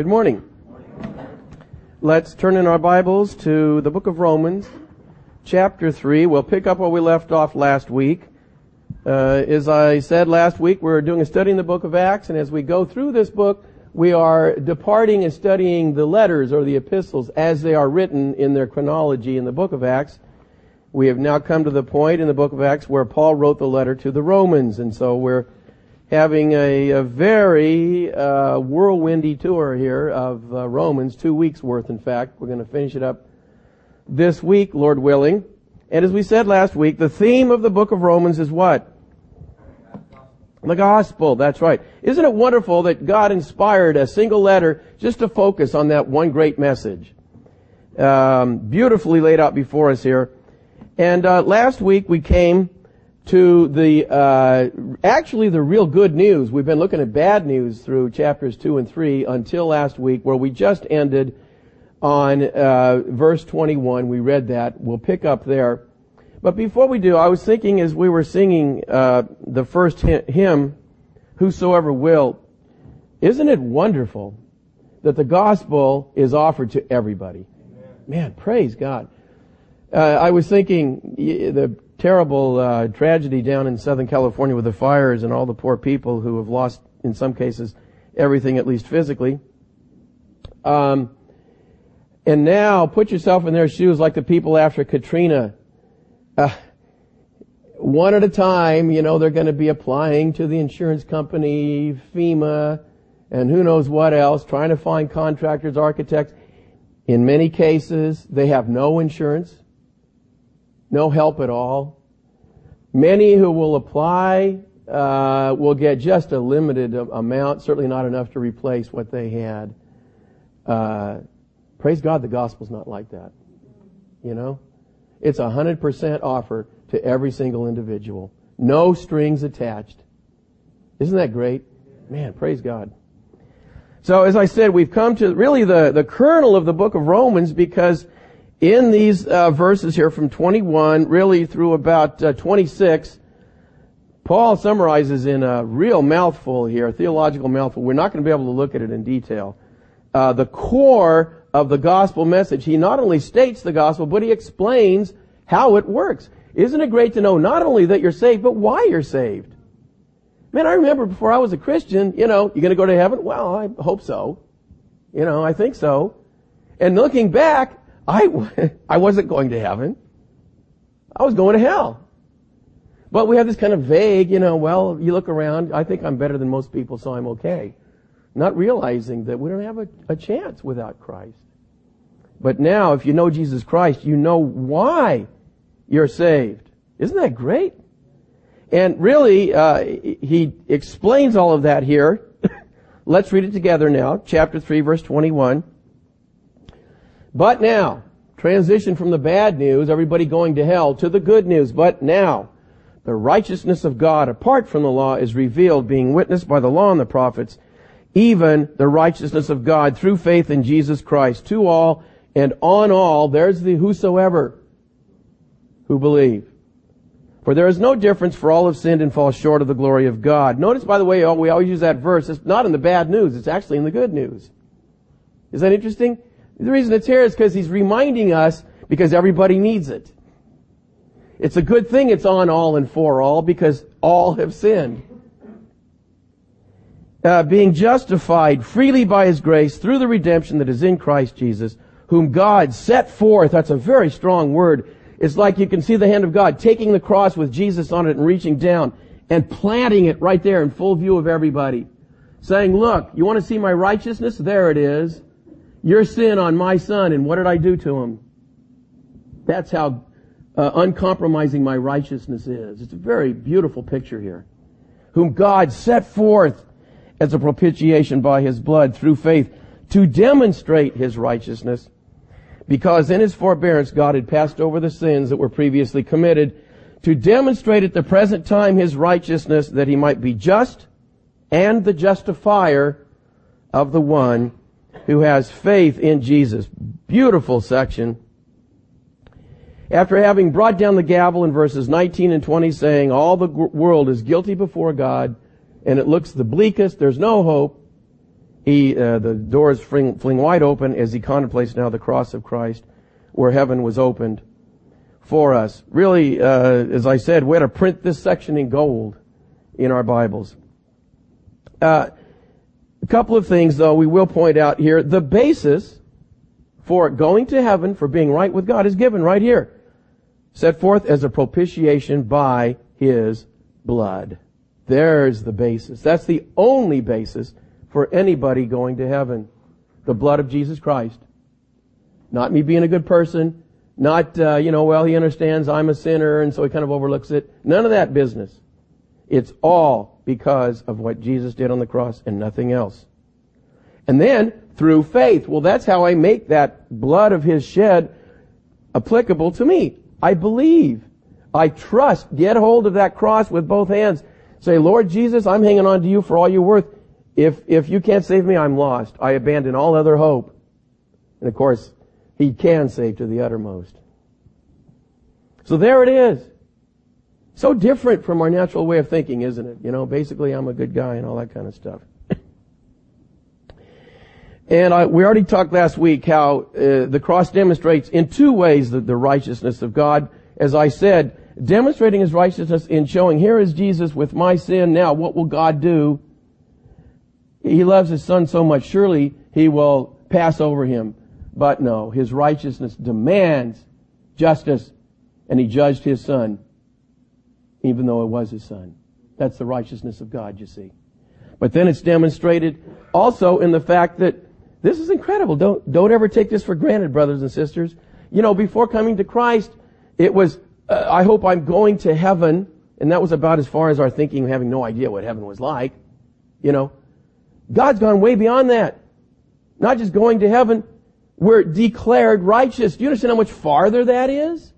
Good morning. Let's turn in our Bibles to the book of Romans, chapter 3. We'll pick up where we left off last week. Uh, as I said last week, we're doing a study in the book of Acts, and as we go through this book, we are departing and studying the letters or the epistles as they are written in their chronology in the book of Acts. We have now come to the point in the book of Acts where Paul wrote the letter to the Romans, and so we're having a, a very uh, whirlwindy tour here of uh, Romans, two weeks worth, in fact. We're going to finish it up this week, Lord willing. And as we said last week, the theme of the book of Romans is what? The gospel, that's right. Isn't it wonderful that God inspired a single letter just to focus on that one great message? Um, beautifully laid out before us here. And uh, last week we came to the uh, actually the real good news. We've been looking at bad news through chapters two and three until last week, where we just ended on uh, verse 21. We read that. We'll pick up there. But before we do, I was thinking as we were singing uh, the first hymn, "Whosoever will," isn't it wonderful that the gospel is offered to everybody? Man, praise God. Uh, I was thinking the terrible uh, tragedy down in Southern California with the fires and all the poor people who have lost, in some cases, everything at least physically. Um, and now put yourself in their shoes like the people after Katrina. Uh, one at a time, you know, they're going to be applying to the insurance company, FEMA, and who knows what else, trying to find contractors, architects. In many cases, they have no insurance no help at all. Many who will apply uh, will get just a limited amount, certainly not enough to replace what they had. Uh, praise God, the gospel's not like that. You know, it's a hundred percent offer to every single individual, no strings attached. Isn't that great? Man, praise God. So as I said, we've come to really the, the kernel of the book of Romans because in these uh, verses here from 21 really through about uh, 26, Paul summarizes in a real mouthful here, a theological mouthful. We're not going to be able to look at it in detail. Uh, the core of the gospel message. He not only states the gospel, but he explains how it works. Isn't it great to know not only that you're saved, but why you're saved? Man, I remember before I was a Christian, you know, you're going to go to heaven? Well, I hope so. You know, I think so. And looking back, I, I wasn't going to heaven. I was going to hell. But we have this kind of vague, you know, well, you look around, I think I'm better than most people, so I'm okay. Not realizing that we don't have a, a chance without Christ. But now, if you know Jesus Christ, you know why you're saved. Isn't that great? And really, uh, he explains all of that here. Let's read it together now. Chapter 3, verse 21. But now, transition from the bad news, everybody going to hell, to the good news. But now, the righteousness of God apart from the law is revealed, being witnessed by the law and the prophets, even the righteousness of God through faith in Jesus Christ to all and on all. There's the whosoever who believe. For there is no difference for all have sinned and fall short of the glory of God. Notice, by the way, we always use that verse. It's not in the bad news. It's actually in the good news. Is that interesting? The reason it's here is because he's reminding us because everybody needs it. It's a good thing it's on all and for all because all have sinned. Uh, being justified freely by his grace through the redemption that is in Christ Jesus, whom God set forth. That's a very strong word. It's like you can see the hand of God taking the cross with Jesus on it and reaching down and planting it right there in full view of everybody. Saying, look, you want to see my righteousness? There it is your sin on my son, and what did I do to him? That's how uh, uncompromising my righteousness is. It's a very beautiful picture here. Whom God set forth as a propitiation by his blood through faith to demonstrate his righteousness, because in his forbearance God had passed over the sins that were previously committed, to demonstrate at the present time his righteousness that he might be just and the justifier of the one who has faith in Jesus. Beautiful section. After having brought down the gavel in verses 19 and 20 saying all the world is guilty before God and it looks the bleakest, there's no hope, he, uh, the doors fling, fling wide open as he contemplates now the cross of Christ, where heaven was opened for us. Really, uh, as I said, we had to print this section in gold in our Bibles. Uh, a couple of things, though, we will point out here. The basis for going to heaven, for being right with God, is given right here. Set forth as a propitiation by His blood. There's the basis. That's the only basis for anybody going to heaven. The blood of Jesus Christ. Not me being a good person. Not, uh, you know, well, he understands I'm a sinner and so he kind of overlooks it. None of that business. It's all because of what Jesus did on the cross and nothing else. And then, through faith, well, that's how I make that blood of his shed applicable to me. I believe. I trust. Get hold of that cross with both hands. Say, Lord Jesus, I'm hanging on to you for all you're worth. If, if you can't save me, I'm lost. I abandon all other hope. And of course, He can save to the uttermost. So there it is. So different from our natural way of thinking, isn't it? You know, basically I'm a good guy and all that kind of stuff. and I, we already talked last week how uh, the cross demonstrates in two ways the, the righteousness of God. As I said, demonstrating his righteousness in showing, here is Jesus with my sin. Now, what will God do? He loves his son so much, surely he will pass over him. But no, his righteousness demands justice, and he judged his son, even though it was his son. That's the righteousness of God, you see. But then it's demonstrated also in the fact that this is incredible. Don't, don't ever take this for granted, brothers and sisters. You know, before coming to Christ, it was, uh, I hope I'm going to heaven, and that was about as far as our thinking, having no idea what heaven was like. You know, God's gone way beyond that. Not just going to heaven, we're declared righteous. Do you understand how much farther that is?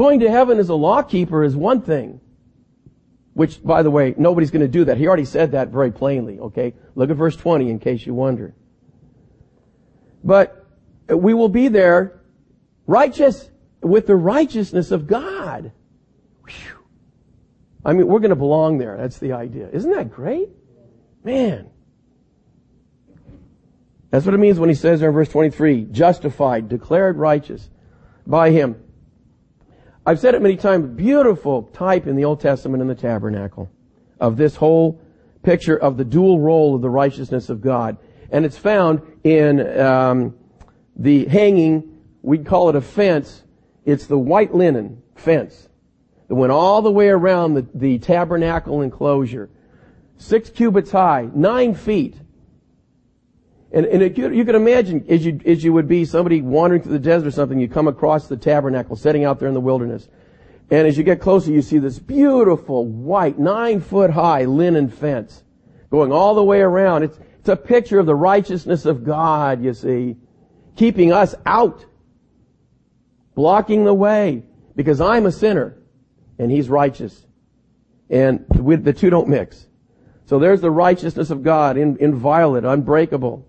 Going to heaven as a law keeper is one thing. Which, by the way, nobody's going to do that. He already said that very plainly, okay? Look at verse 20 in case you wonder. But we will be there righteous with the righteousness of God. Whew. I mean, we're going to belong there. That's the idea. Isn't that great? Man. That's what it means when he says there in verse 23, justified, declared righteous by him. I've said it many times, beautiful type in the Old Testament in the tabernacle of this whole picture of the dual role of the righteousness of God. And it's found in um, the hanging, we'd call it a fence. It's the white linen fence that went all the way around the, the tabernacle enclosure six cubits high, nine feet. And, and it, you can imagine, as you, as you would be somebody wandering through the desert or something, you come across the tabernacle, setting out there in the wilderness. And as you get closer, you see this beautiful white, nine foot high linen fence going all the way around. It's, it's a picture of the righteousness of God, you see, keeping us out, blocking the way, because I'm a sinner and He's righteous. And we, the two don't mix. So there's the righteousness of God, in, inviolate, unbreakable.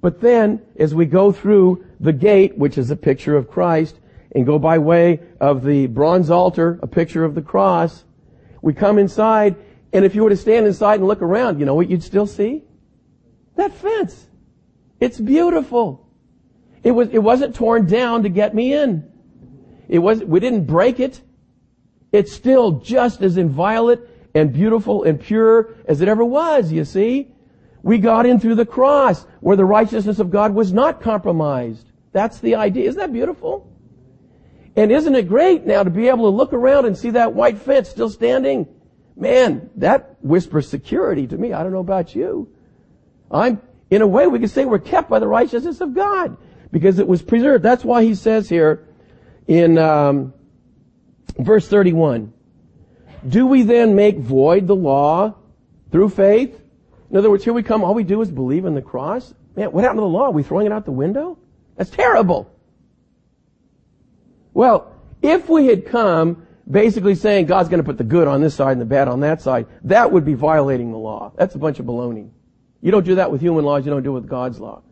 But then, as we go through the gate, which is a picture of Christ, and go by way of the bronze altar, a picture of the cross, we come inside, and if you were to stand inside and look around, you know what you'd still see? That fence. It's beautiful. It was, it wasn't torn down to get me in. It was, we didn't break it. It's still just as inviolate and beautiful and pure as it ever was, you see. We got in through the cross where the righteousness of God was not compromised. That's the idea. Isn't that beautiful? And isn't it great now to be able to look around and see that white fence still standing? Man, that whispers security to me. I don't know about you. I'm, in a way, we could say we're kept by the righteousness of God because it was preserved. That's why he says here in um, verse 31, do we then make void the law through faith? In other words, here we come, all we do is believe in the cross. Man, what happened to the law? Are we throwing it out the window? That's terrible. Well, if we had come basically saying God's going to put the good on this side and the bad on that side, that would be violating the law. That's a bunch of baloney. You don't do that with human laws, you don't do it with God's law.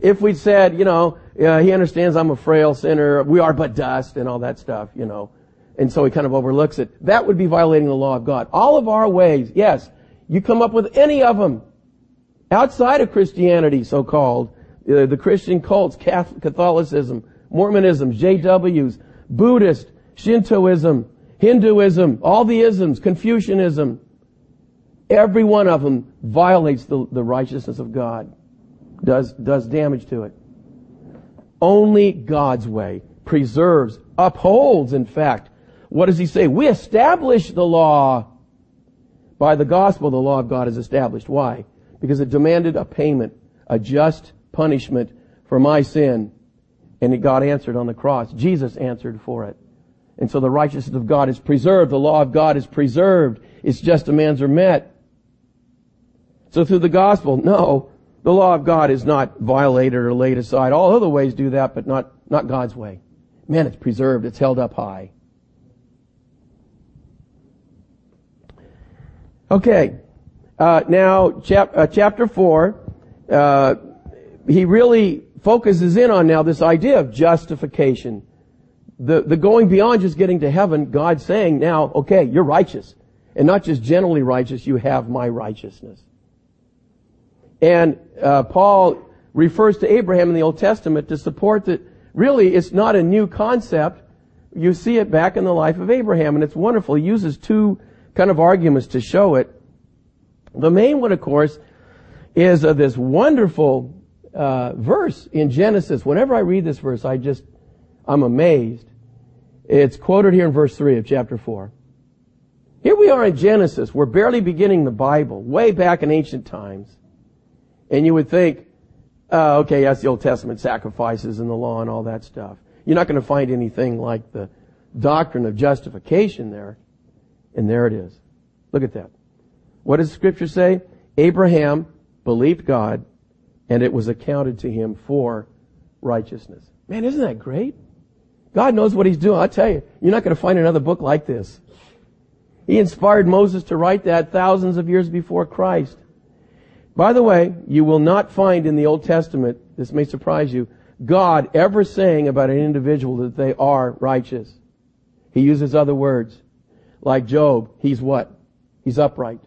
If we said, you know, uh, he understands I'm a frail sinner, we are but dust and all that stuff, you know, and so he kind of overlooks it. That would be violating the law of God. All of our ways, yes, You come up with any of them outside of Christianity, so-called, uh, the Christian cults, Catholicism, Mormonism, JWs, Buddhist, Shintoism, Hinduism, all the isms, Confucianism, every one of them violates the, the righteousness of God, does, does damage to it. Only God's way preserves, upholds, in fact. What does he say? We establish the law. By the gospel, the law of God is established. Why? Because it demanded a payment, a just punishment for my sin. And it God answered on the cross. Jesus answered for it. And so the righteousness of God is preserved. The law of God is preserved. Its just demands are met. So through the gospel, no, the law of God is not violated or laid aside. All other ways do that, but not, not God's way. Man, it's preserved. It's held up high. Okay. Uh, now, chap- uh, chapter 4, uh, he really focuses in on now this idea of justification. The, the going beyond just getting to heaven, God saying now, okay, you're righteous. And not just generally righteous, you have my righteousness. And uh, Paul refers to Abraham in the Old Testament to support that really it's not a new concept. You see it back in the life of Abraham, and it's wonderful. He uses two kind of arguments to show it. The main one, of course, is uh, this wonderful uh, verse in Genesis. Whenever I read this verse, I just, I'm amazed. It's quoted here in verse 3 of chapter 4. Here we are in Genesis. We're barely beginning the Bible, way back in ancient times. And you would think, uh, okay, that's the Old Testament sacrifices and the law and all that stuff. You're not going to find anything like the doctrine of justification there. And there it is. Look at that. What does Scripture say? Abraham believed God, and it was accounted to him for righteousness. Man, isn't that great? God knows what he's doing. i tell you, you're not going to find another book like this. He inspired Moses to write that thousands of years before Christ. By the way, you will not find in the Old Testament, this may surprise you, God ever saying about an individual that they are righteous. He uses other words. Like Job, he's what? He's upright.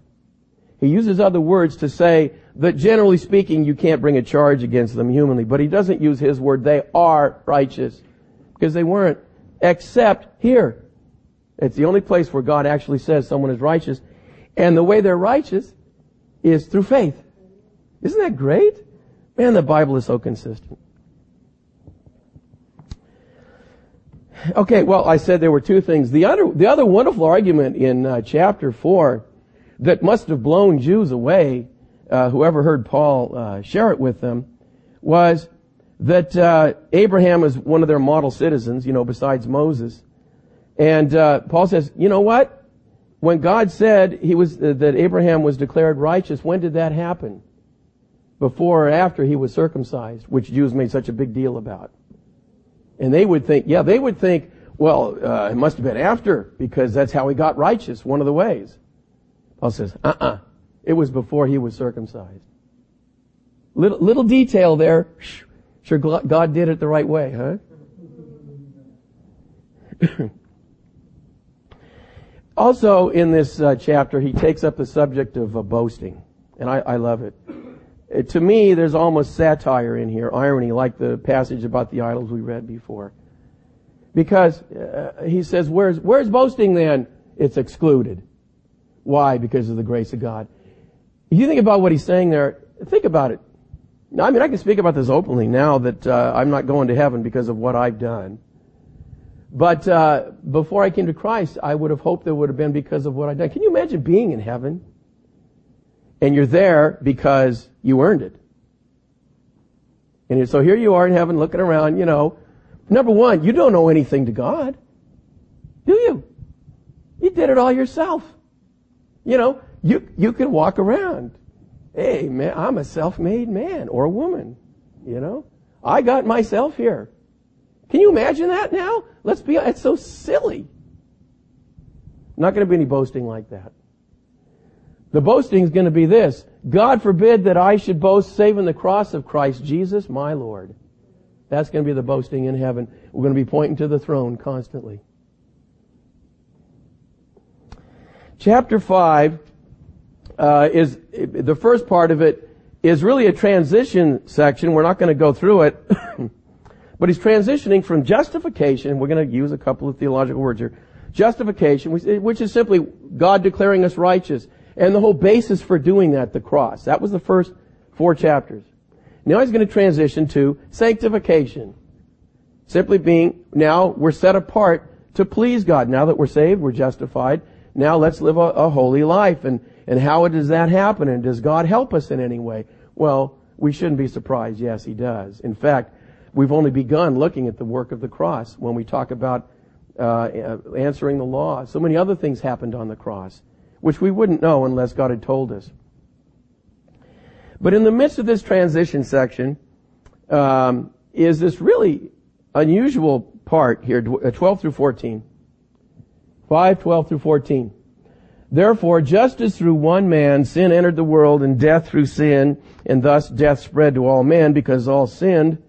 He uses other words to say that generally speaking, you can't bring a charge against them humanly, but he doesn't use his word. They are righteous. Because they weren't. Except here. It's the only place where God actually says someone is righteous. And the way they're righteous is through faith. Isn't that great? Man, the Bible is so consistent. Okay, well, I said there were two things. The other, the other wonderful argument in uh, chapter four that must have blown Jews away, uh, whoever heard Paul uh, share it with them, was that uh, Abraham is one of their model citizens, you know, besides Moses. And uh, Paul says, you know what? When God said he was uh, that Abraham was declared righteous, when did that happen? Before or after he was circumcised, which Jews made such a big deal about. And they would think, yeah, they would think, well, uh, it must have been after because that's how he got righteous, one of the ways. Paul says, uh-uh. It was before he was circumcised. Little, little detail there. Sure, God did it the right way, huh? also, in this uh, chapter, he takes up the subject of uh, boasting, and I, I love it. Uh, to me, there's almost satire in here, irony, like the passage about the idols we read before. Because uh, he says, "Where's where's boasting? Then it's excluded. Why? Because of the grace of God." If you think about what he's saying there, think about it. I mean, I can speak about this openly now that uh, I'm not going to heaven because of what I've done. But uh, before I came to Christ, I would have hoped it would have been because of what I'd done. Can you imagine being in heaven? And you're there because you earned it. And so here you are in heaven looking around, you know. Number one, you don't owe anything to God. Do you? You did it all yourself. You know, you, you can walk around hey man, I'm a self-made man or a woman, you know? I got myself here. Can you imagine that now? Let's be, it's so silly. Not going to be any boasting like that. The boasting is going to be this. God forbid that I should boast save in the cross of Christ Jesus, my Lord. That's going to be the boasting in heaven. We're going to be pointing to the throne constantly. Chapter 5 uh, is the first part of it is really a transition section. We're not going to go through it, but he's transitioning from justification. We're going to use a couple of theological words here. Justification, which is simply God declaring us righteous, and the whole basis for doing that, the cross. That was the first four chapters. Now he's going to transition to sanctification. Simply being, now we're set apart to please God. Now that we're saved, we're justified. Now let's live a, a holy life. And, and how does that happen? And does God help us in any way? Well, we shouldn't be surprised. Yes, He does. In fact, we've only begun looking at the work of the cross when we talk about uh, answering the law. So many other things happened on the cross, which we wouldn't know unless God had told us. But in the midst of this transition section um, is this really unusual part here, uh, 12 through 14. 5, 12 through 14. Therefore, just as through one man sin entered the world and death through sin, and thus death spread to all men because all sinned,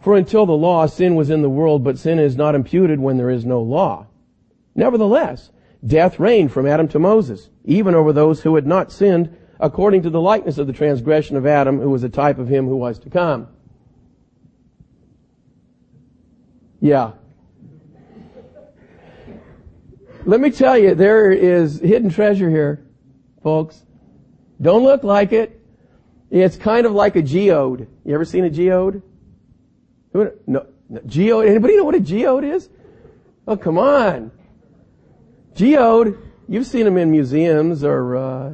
for until the law, sin was in the world, but sin is not imputed when there is no law. Nevertheless, death reigned from Adam to Moses, even over those who had not sinned, according to the likeness of the transgression of Adam, who was a type of him who was to come. Yeah. Let me tell you, there is hidden treasure here, folks. Don't look like it. It's kind of like a geode. You ever seen a geode? No, no geode. Anybody know what a geode is? Oh, come on. Geode. You've seen them in museums or uh,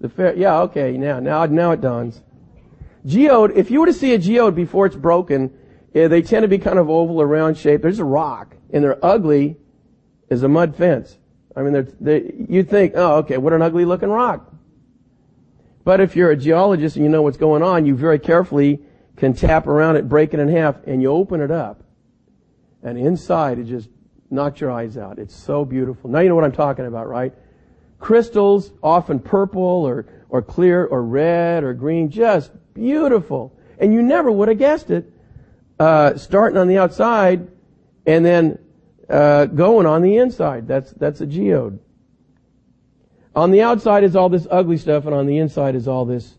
the fair. Yeah, okay. Now, now, now it dawns. Geode. If you were to see a geode before it's broken, yeah, they tend to be kind of oval or round shaped. There's a rock, and they're ugly as a mud fence. I mean, they, you'd think, oh, okay, what an ugly looking rock. But if you're a geologist and you know what's going on, you very carefully can tap around it, break it in half, and you open it up. And inside, it just knocks your eyes out. It's so beautiful. Now you know what I'm talking about, right? Crystals, often purple or, or clear or red or green, just beautiful. And you never would have guessed it uh, starting on the outside and then uh, going on the inside. That's that's a geode. On the outside is all this ugly stuff, and on the inside is all this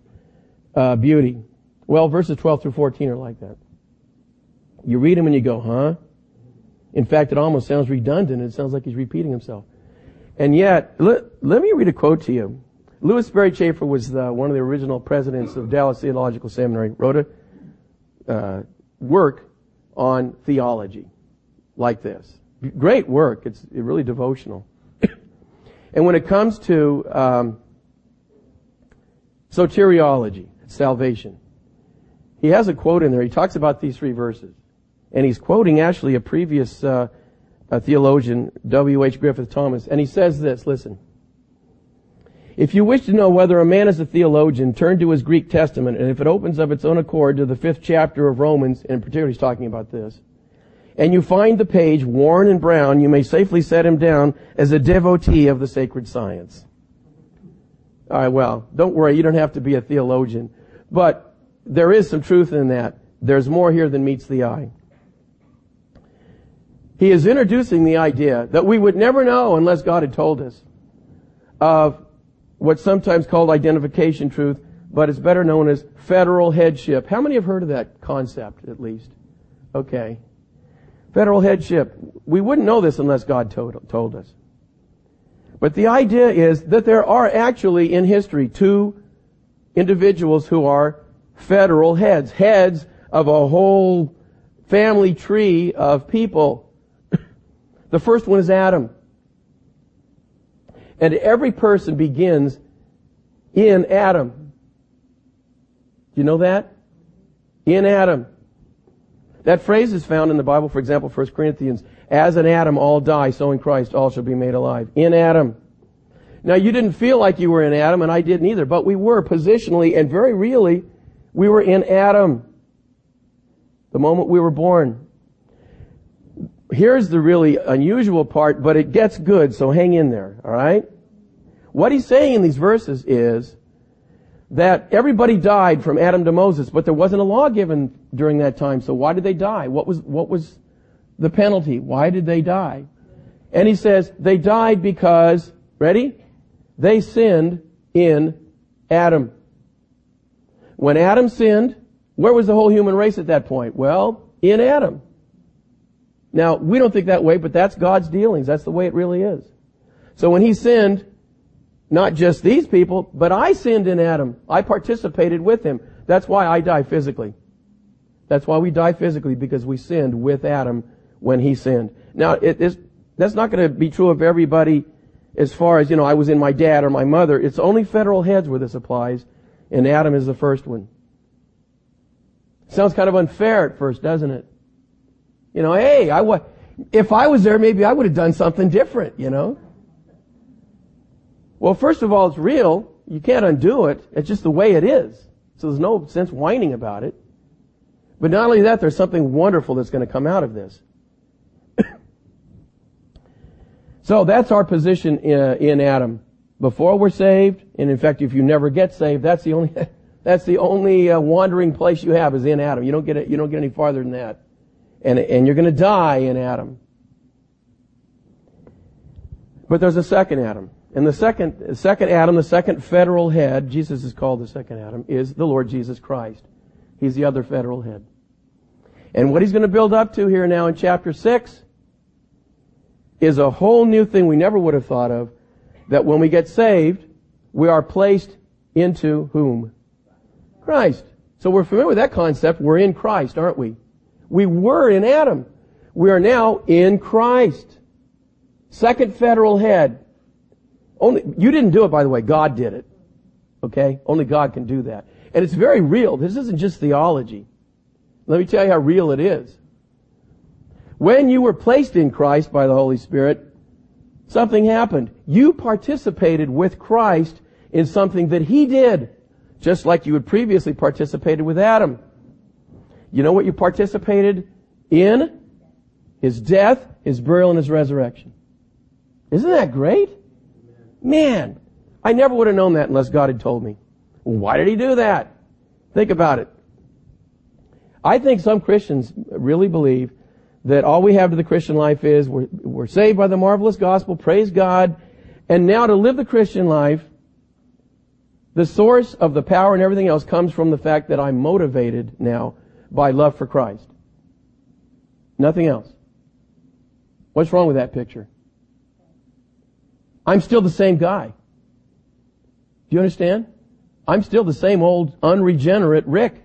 uh, beauty. Well, verses 12 through 14 are like that. You read them and you go, huh? In fact, it almost sounds redundant. It sounds like he's repeating himself. And yet, let, let me read a quote to you. Lewis Sperry Chafer was the, one of the original presidents of Dallas Theological Seminary. Wrote a uh, work on theology like this. Great work. It's really devotional. and when it comes to um, soteriology, salvation, he has a quote in there. He talks about these three verses. And he's quoting actually a previous uh, a theologian, W.H. Griffith Thomas. And he says this, listen. If you wish to know whether a man is a theologian, turn to his Greek Testament, and if it opens of its own accord to the fifth chapter of Romans, and particularly he's talking about this, and you find the page worn and brown, you may safely set him down as a devotee of the sacred science. Alright, well, don't worry, you don't have to be a theologian. But there is some truth in that. There's more here than meets the eye. He is introducing the idea that we would never know unless God had told us of what's sometimes called identification truth, but it's better known as federal headship. How many have heard of that concept, at least? Okay. Federal headship. We wouldn't know this unless God told, told us. But the idea is that there are actually in history two individuals who are federal heads, heads of a whole family tree of people. The first one is Adam. And every person begins in Adam. Do you know that? In Adam. That phrase is found in the Bible, for example, 1 Corinthians. As in Adam all die, so in Christ all shall be made alive. In Adam. Now you didn't feel like you were in Adam, and I didn't either, but we were positionally and very really, we were in Adam. The moment we were born. Here's the really unusual part, but it gets good, so hang in there, alright? What he's saying in these verses is that everybody died from Adam to Moses, but there wasn't a law given during that time, so why did they die? What was, what was the penalty? Why did they die? And he says, they died because, ready? They sinned in Adam. When Adam sinned, where was the whole human race at that point? Well, in Adam. Now, we don't think that way, but that's God's dealings. That's the way it really is. So when he sinned, not just these people, but I sinned in Adam. I participated with him. That's why I die physically. That's why we die physically, because we sinned with Adam when he sinned. Now, it is, that's not going to be true of everybody as far as, you know, I was in my dad or my mother. It's only federal heads where this applies, and Adam is the first one. Sounds kind of unfair at first, doesn't it? You know, hey, I wa- if I was there, maybe I would have done something different, you know? Well, first of all, it's real. You can't undo it. It's just the way it is. So there's no sense whining about it. But not only that, there's something wonderful that's going to come out of this. so that's our position in, uh, in, Adam. Before we're saved, and in fact, if you never get saved, that's the only, that's the only uh, wandering place you have is in Adam. You don't get it, you don't get any farther than that. And, and you're going to die in Adam. But there's a second Adam. And the second, second Adam, the second federal head, Jesus is called the second Adam, is the Lord Jesus Christ. He's the other federal head. And what he's going to build up to here now in chapter 6 is a whole new thing we never would have thought of, that when we get saved, we are placed into whom? Christ. So we're familiar with that concept. We're in Christ, aren't we? We were in Adam. We are now in Christ. Second federal head. Only, you didn't do it, by the way. God did it. Okay? Only God can do that. And it's very real. This isn't just theology. Let me tell you how real it is. When you were placed in Christ by the Holy Spirit, something happened. You participated with Christ in something that He did, just like you had previously participated with Adam. You know what you participated in? His death, His burial, and His resurrection. Isn't that great? Man, I never would have known that unless God had told me. Why did he do that? Think about it. I think some Christians really believe that all we have to the Christian life is we're, we're saved by the marvelous gospel, praise God, and now to live the Christian life, the source of the power and everything else comes from the fact that I'm motivated now by love for Christ. Nothing else. What's wrong with that picture? I'm still the same guy. Do you understand? I'm still the same old unregenerate Rick.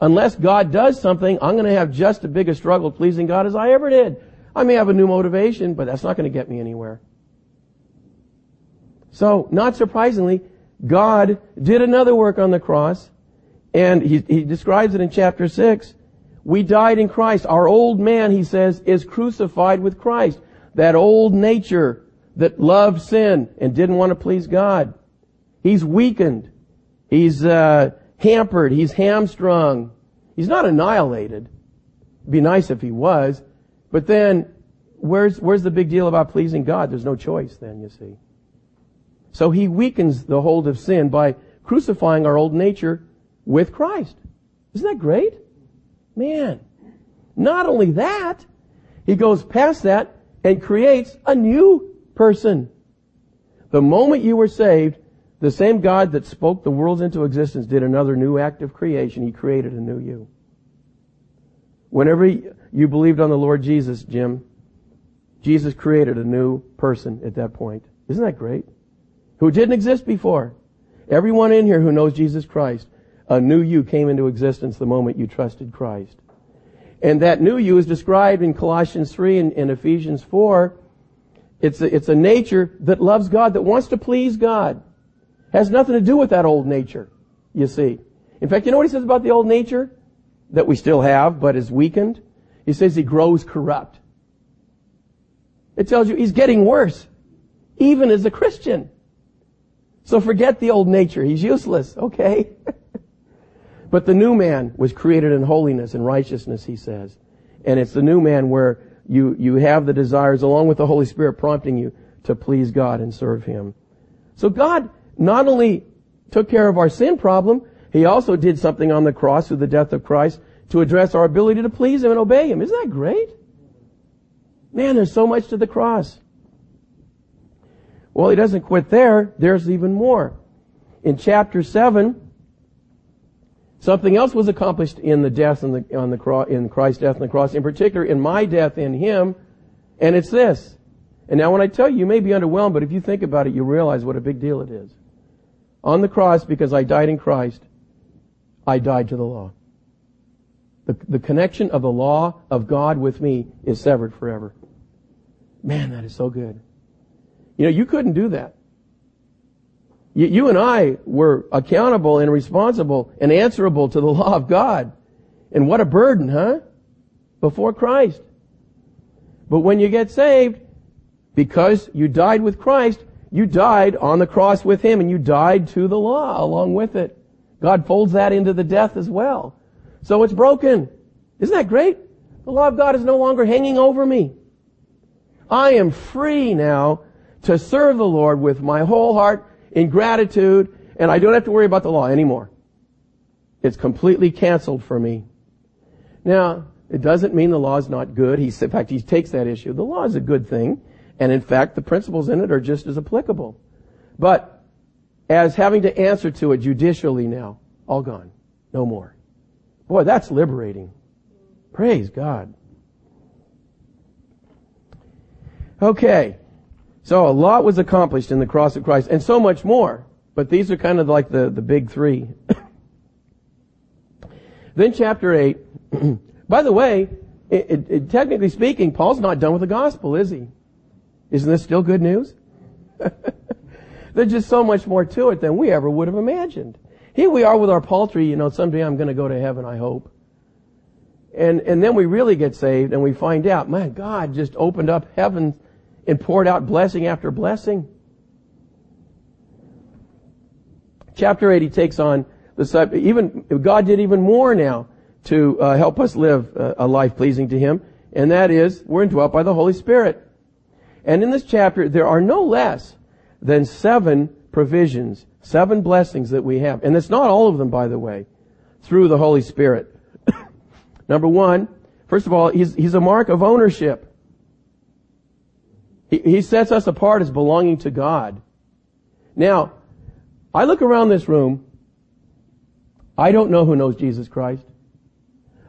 Unless God does something, I'm going to have just as big a struggle pleasing God as I ever did. I may have a new motivation, but that's not going to get me anywhere. So, not surprisingly, God did another work on the cross, and he, he describes it in chapter 6. We died in Christ. Our old man, he says, is crucified with Christ. That old nature that loved sin and didn't want to please God. He's weakened. He's uh, hampered. He's hamstrung. He's not annihilated. It'd be nice if he was. But then, where's, where's the big deal about pleasing God? There's no choice then, you see. So he weakens the hold of sin by crucifying our old nature with Christ. Isn't that great? Man. Not only that, he goes past that and creates a new person. The moment you were saved, the same God that spoke the worlds into existence did another new act of creation. He created a new you. Whenever you believed on the Lord Jesus, Jim, Jesus created a new person at that point. Isn't that great? Who didn't exist before. Everyone in here who knows Jesus Christ, a new you came into existence the moment you trusted Christ. And that new you is described in Colossians 3 and, and Ephesians 4 it's a, it's a nature that loves God, that wants to please God. Has nothing to do with that old nature, you see. In fact, you know what he says about the old nature? That we still have, but is weakened? He says he grows corrupt. It tells you he's getting worse, even as a Christian. So forget the old nature. He's useless, okay? but the new man was created in holiness and righteousness, he says. And it's the new man where you, you have the desires along with the Holy Spirit prompting you to please God and serve Him. So God not only took care of our sin problem, He also did something on the cross through the death of Christ to address our ability to please Him and obey Him. Isn't that great? Man, there's so much to the cross. Well, he doesn't quit there. There's even more. In chapter 7, something else was accomplished in the death on the, on the cross, in Christ's death on the cross, in particular in my death in him, and it's this. And now when I tell you, you may be underwhelmed, but if you think about it, you realize what a big deal it is. On the cross, because I died in Christ, I died to the law. The, the connection of the law of God with me is severed forever. Man, that is so good. You know, you couldn't do that. You, you and I were accountable and responsible and answerable to the law of God. And what a burden, huh? Before Christ. But when you get saved, because you died with Christ, you died on the cross with Him and you died to the law along with it. God folds that into the death as well. So it's broken. Isn't that great? The law of God is no longer hanging over me. I am free now to serve the Lord with my whole heart in gratitude, and I don't have to worry about the law anymore. It's completely canceled for me. Now, it doesn't mean the law is not good. He, in fact, he takes that issue. The law is a good thing, and in fact, the principles in it are just as applicable. But as having to answer to it judicially now, all gone. No more. Boy, that's liberating. Praise God. Okay. So a lot was accomplished in the cross of Christ and so much more. But these are kind of like the, the big three. then chapter 8. By the way, it, it, it, technically speaking, Paul's not done with the gospel, is he? Isn't this still good news? There's just so much more to it than we ever would have imagined. Here we are with our paltry, you know, someday I'm going to go to heaven, I hope. And, and then we really get saved and we find out, my God just opened up heaven and poured out blessing after blessing. Chapter 8, he takes on the even God did even more now to uh, help us live uh, a life pleasing to Him, and that is we're indwelt by the Holy Spirit. And in this chapter, there are no less than seven provisions, seven blessings that we have, and it's not all of them, by the way, through the Holy Spirit. Number one, first of all, he's, he's a mark of ownership. He, he sets us apart as belonging to God. Now, I look around this room. I don't know who knows Jesus Christ.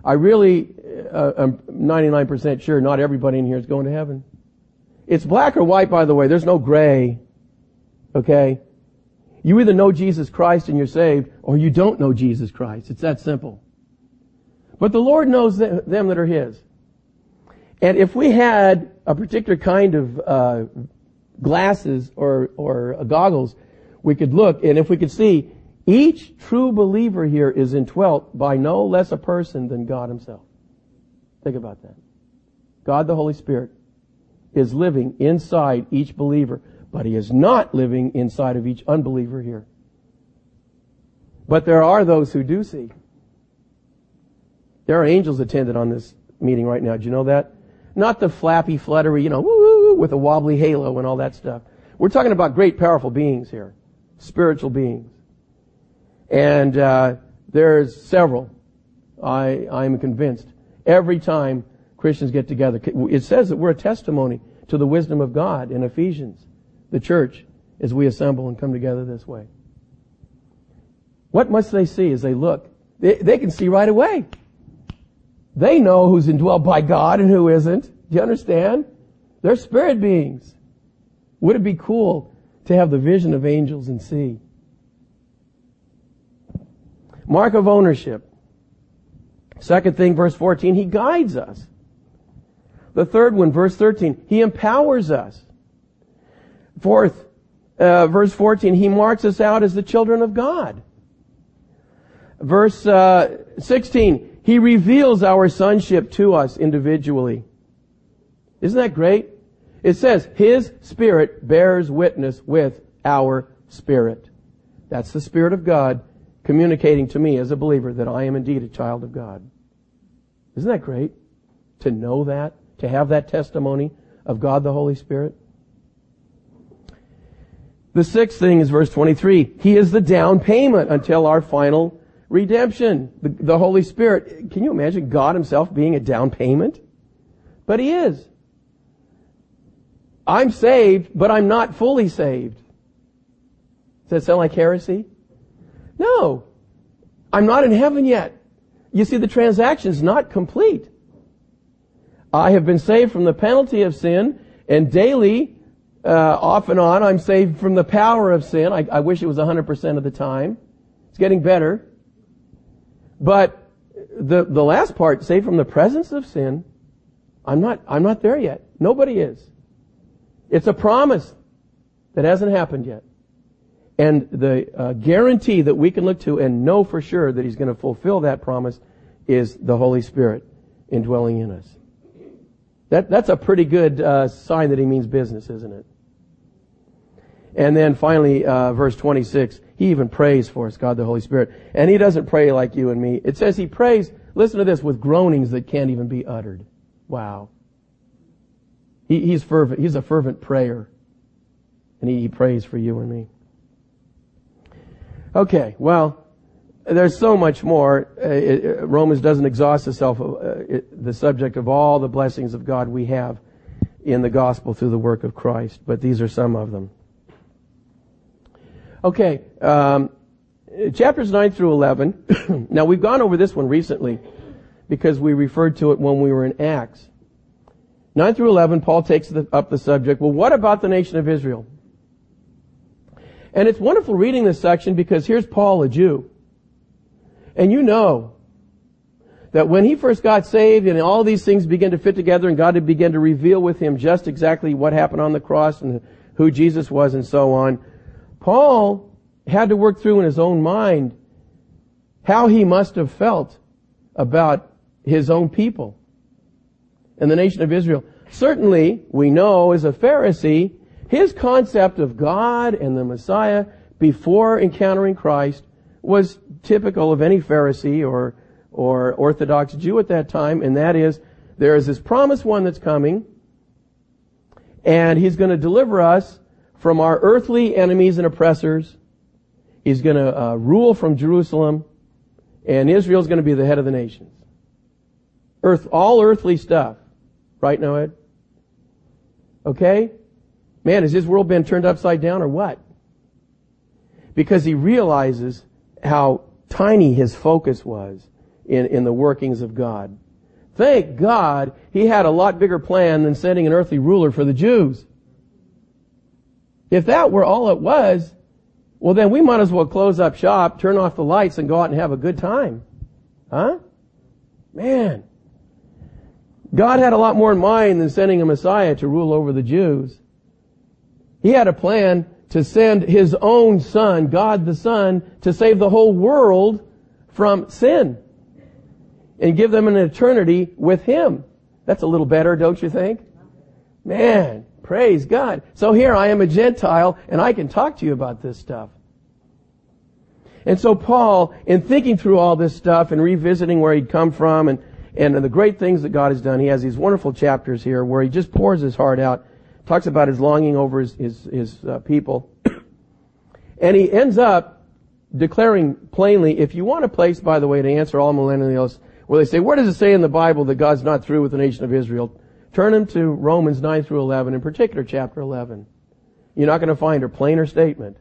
I really uh, am 99% sure not everybody in here is going to heaven. It's black or white, by the way. There's no gray. Okay? You either know Jesus Christ and you're saved, or you don't know Jesus Christ. It's that simple. But the Lord knows them that are His. And if we had a particular kind of uh, glasses or or goggles, we could look, and if we could see, each true believer here is indwelt by no less a person than God Himself. Think about that. God the Holy Spirit is living inside each believer, but He is not living inside of each unbeliever here. But there are those who do see. There are angels attended on this meeting right now. Did you know that? Not the flappy, fluttery, you know, woo, with a wobbly halo and all that stuff. We're talking about great, powerful beings here, spiritual beings, and uh, there's several. I I'm convinced every time Christians get together, it says that we're a testimony to the wisdom of God in Ephesians, the church, as we assemble and come together this way. What must they see as they look? They, they can see right away. They know who's indwelt by God and who isn't. Do you understand? They're spirit beings. Would it be cool to have the vision of angels and see? Mark of ownership. Second thing, verse 14, he guides us. The third one, verse 13, he empowers us. Fourth, uh, verse 14, he marks us out as the children of God. Verse uh, 16, he reveals our sonship to us individually. Isn't that great? It says, His Spirit bears witness with our spirit. That's the Spirit of God communicating to me as a believer that I am indeed a child of God. Isn't that great? To know that, to have that testimony of God the Holy Spirit. The sixth thing is verse 23. He is the down payment until our final redemption, the, the Holy Spirit. Can you imagine God Himself being a down payment? But He is. I'm saved, but I'm not fully saved. Does that sound like heresy? No. I'm not in heaven yet. You see, the transaction is not complete. I have been saved from the penalty of sin, and daily, uh, off and on, I'm saved from the power of sin. I, I wish it was 100% of the time. It's getting better. But the, the last part, saved from the presence of sin, I'm not, I'm not there yet. Nobody is. It's a promise that hasn't happened yet. And the uh, guarantee that we can look to and know for sure that He's going to fulfill that promise is the Holy Spirit indwelling in us. That, that's a pretty good uh, sign that He means business, isn't it? And then finally, uh, verse 26, He even prays for us, God the Holy Spirit. And He doesn't pray like you and me. It says He prays, listen to this, with groanings that can't even be uttered. Wow. He, he's fervent. He's a fervent prayer. And he, he prays for you and me. Okay, well, there's so much more. Uh, it, Romans doesn't exhaust itself, uh, it, the subject of all the blessings of God we have in the gospel through the work of Christ, but these are some of them. Okay, um, chapters 9 through 11. now, we've gone over this one recently because we referred to it when we were in Acts. 9 through 11, Paul takes the, up the subject, well, what about the nation of Israel? And it's wonderful reading this section because here's Paul, a Jew. And you know that when he first got saved and all these things began to fit together and God had begun to reveal with him just exactly what happened on the cross and who Jesus was and so on, Paul had to work through in his own mind how he must have felt about his own people and the nation of Israel. Certainly, we know as a Pharisee, his concept of God and the Messiah before encountering Christ was typical of any Pharisee or, or Orthodox Jew at that time, and that is, there is this promised one that's coming, and he's going to deliver us from our earthly enemies and oppressors. He's going to uh, rule from Jerusalem, and Israel's going to be the head of the nations. Earth, all earthly stuff. Right, Noed? Okay? Man, has his world been turned upside down or what? Because he realizes how tiny his focus was in, in the workings of God. Thank God he had a lot bigger plan than sending an earthly ruler for the Jews. If that were all it was, well then we might as well close up shop, turn off the lights, and go out and have a good time. Huh? Man. God had a lot more in mind than sending a Messiah to rule over the Jews. He had a plan to send His own Son, God the Son, to save the whole world from sin and give them an eternity with Him. That's a little better, don't you think? Man, praise God. So here I am a Gentile and I can talk to you about this stuff. And so Paul, in thinking through all this stuff and revisiting where he'd come from and and the great things that God has done, he has these wonderful chapters here where he just pours his heart out, talks about his longing over his, his, his uh, people. and he ends up declaring plainly, if you want a place, by the way, to answer amillennials, where they say, where does it say in the Bible that God's not through with the nation of Israel? Turn them to Romans 9 through 11, in particular chapter 11. You're not going to find a plainer statement